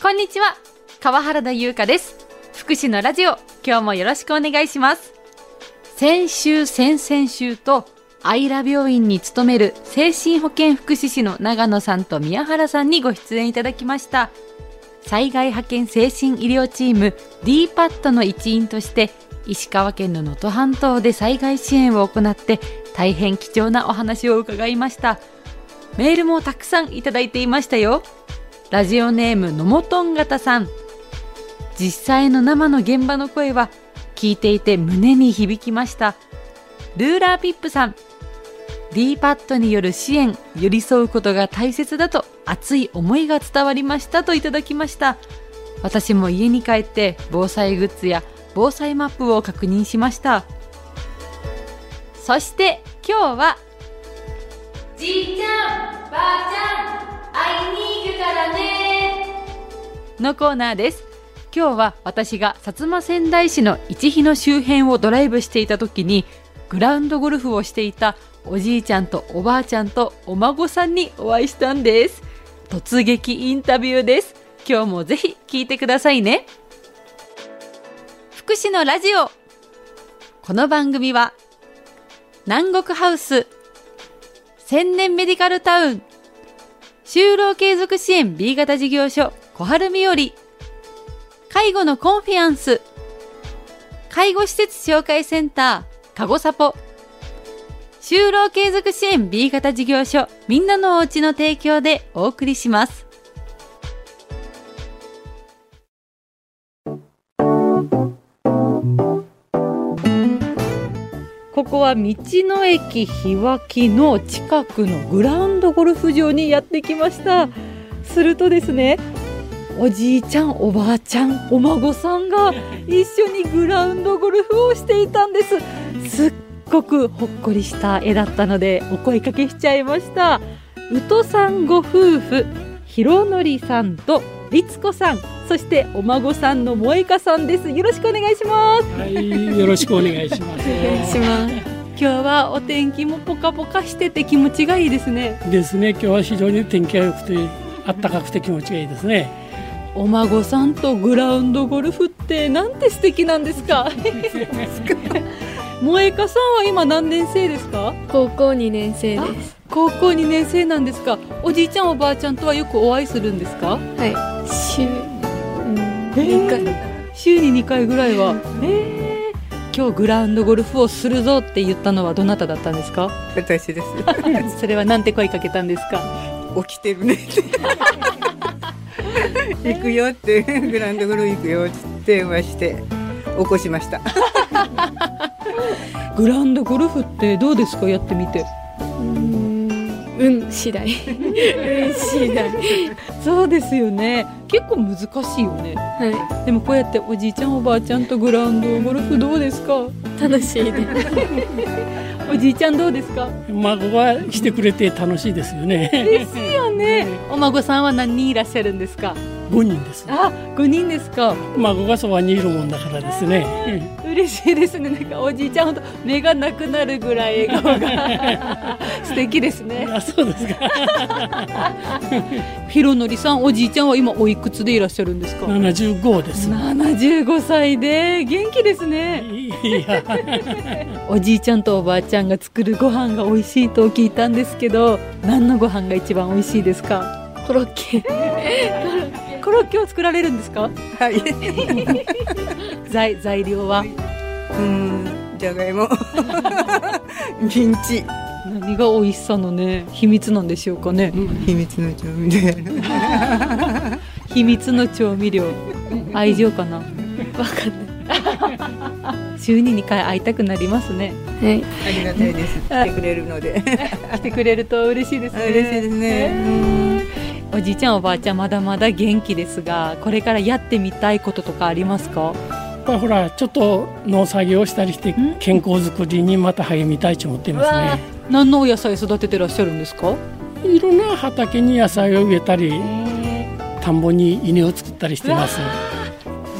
こんにちは。川原田優香です。福祉のラジオ。今日もよろしくお願いします。先週先々週と愛良病院に勤める精神保健福祉士の長野さんと宮原さんにご出演いただきました。災害派遣精神医療チーム DPAT の一員として石川県の能登半島で災害支援を行って大変貴重なお話を伺いました。メールもたくさんいただいていましたよ。ラジオネームのもとん型さん。実際の生の現場の声は聞いていて胸に響きました。ルーラーピップさん。DPAT による支援寄り添うことが大切だと熱い思いが伝わりました。といただきました。私も家に帰って防災グッズや防災マップを確認しました。そして今日はのコーナーです。今日は私が薩摩川内市の市日の周辺をドライブしていた時にグラウンドゴルフをしていたおじいちゃんとおばあちゃんとお孫さんにお会いしたんです。突撃インタビューです。今日もぜひ聞いてくださいね。福祉のラジオ。この番組は南国ハウス千年メディカルタウン就労継続支援 B 型事業所小春日和。介護のコンフィアンス。介護施設紹介センターかごさぽ就労継続支援 B 型事業所。みんなのおうちの提供でお送りします。ここは道の駅日脇の近くのグラウンドゴルフ場にやってきました。するとですねおじいちゃんおばあちゃんお孫さんが一緒にグラウンドゴルフをしていたんです。すっごくほっこりした絵だったのでお声かけしちゃいました。宇都さんご夫婦ひろのりさんと律子さんそしてお孫さんの萌香さんです。よろしくお願いします。はいよろしくお願いします。お願い。します今日はお天気もポカポカしてて気持ちがいいですね。ですね。今日は非常に天気が良くて暖かくて気持ちがいいですねお孫さんとグラウンドゴルフってなんて素敵なんですか？萌香さんは今何年生ですか？高校2年生です。高校2年生なんですか？おじいちゃんおばあちゃんとはよくお会いするんですか？はい。週、うん、2回。週に2回ぐらいは、えー、今日グラウンドゴルフをするぞって言ったのはどなただったんですか？私です。それはなんて声かけたんですか？起きてるね 行くよって グラウンドゴルフ行くよって電話して起こしました。グラウンドゴルフってどうですか？やってみて。運次第。運次第。そうですよね。結構難しいよね。はでもこうやっておじいちゃんおばあちゃんとグラウンドゴルフどうですか？い楽しいです。おじいちゃんどうですか？孫がしてくれて楽しいですよね。ですよね。お孫さんは何人いらっしゃるんですか？5人ですあ、5人ですか。孫がそばにいるもんだからですね。嬉しいですね。なんかおじいちゃん本当目がなくなるぐらい笑顔が 素敵ですね。あそうですか。ひろのりさんおじいちゃんは今おいくつでいらっしゃるんですか？75です。75歳で元気ですね。いや。おじいちゃんとおばあちゃんが作るご飯が美味しいと聞いたんですけど何のご飯が一番美味しいですか？コロッケ。コロッケ。を作られるんですか？はい。材材料は？うん。じゃがいも。ミンチ。何が美味しさのね秘密なんでしょうかね？秘密の調味料。秘密の調味料。愛情かな？わかんない 週に2回会いたくなりますね。はい。ありがたいです。来てくれるので。来てくれると嬉しいですね。嬉しいですね。おじいちゃんおばあちゃんまだまだ元気ですがこれからやってみたいこととかありますか？っぱりほらちょっと農作業したりして健康づくりにまた励みたいと思っていますね。何のお野菜育ててらっしゃるんですか？いろんな畑に野菜を植えたり田んぼに稲を作ったりしてます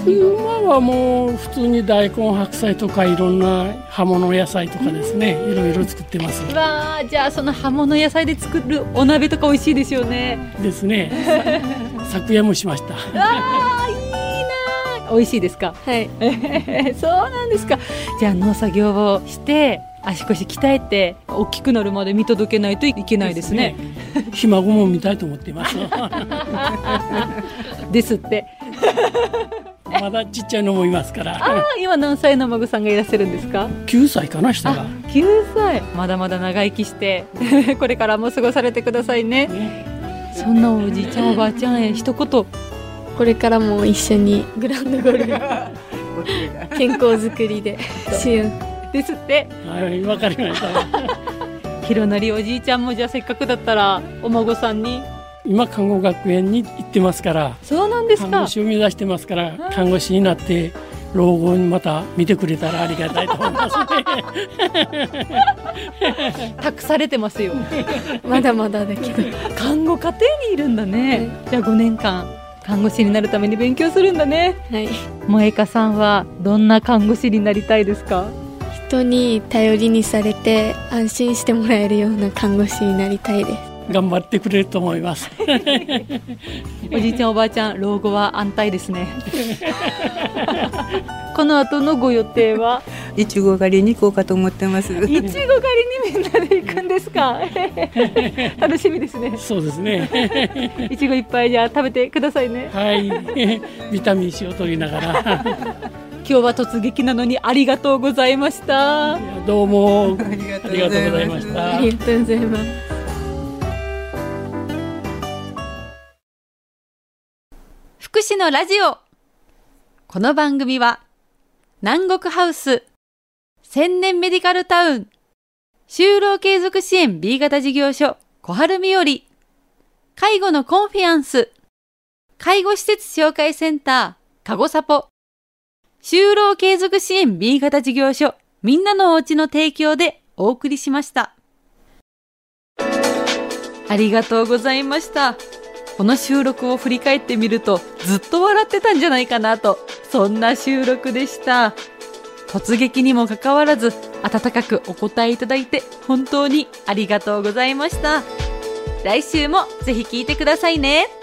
冬場はもう普通に大根白菜とかいろんな葉物野菜とかですねいろいろ作ってます。わあじゃあその葉物野菜で作るお鍋とか美味しいですよね。ですね。さ 昨夜もしました。あーいいな美味しいですか？はい。そうなんですか。じゃあ農作業をして足腰鍛えて大きくなるまで見届けないといけないですね。ですね。ひ孫も見たいと思っています。ですってまだちっちゃいのもいますかあら。あ今何歳の孫さんがいらっしゃるんですか？9歳かな下が。あ9歳。まだまだ長生きして これからも過ごされてくださいね。ね。そんなおじいちゃんおばあちゃんへ一言。これからも一緒にグランドゴルフ 健康づくりでしようですって。はいわかりました。ひろなりおじいちゃんもじゃあせっかくだったらお孫さんに今看護学園に行ってますからそうなんですか。看護師を目指してますから看護師になって老後にまた見てくれたらありがたいと思いますね。託されてますよ。まだまだだけど看護家庭にいるんだね、じゃあ5年間看護師になるために勉強するんだね。はい。萌香さんはどんな看護師になりたいですか？人に頼りにされて安心してもらえるような看護師になりたいです頑張ってくれると思います。おじいちゃんおばあちゃん老後は安泰ですね。この後のご予定は？いちご狩りに行こうかと思ってます。いちご狩りにみんなで行くんですか？楽しみですね。そうですね。いちごいっぱいじゃあ食べてくださいね。はい。ビタミン C を取りながら。今日は突撃なのにありがとうございました。どうも。ありがとうございましあた。りがとうございますのラジオ。この番組は南国ハウス千年メディカルタウン就労継続支援 B 型事業所小春日和介護のコンフィアンス介護施設紹介センターかごさぽ就労継続支援 B 型事業所みんなのおうちの提供でお送りしました。ありがとうございました。この収録を振り返ってみるとずっと笑ってたんじゃないかなと。そんな収録でした。突撃にもかかわらず温かくお答えいただいて本当にありがとうございました。来週もぜひ聴いてくださいね。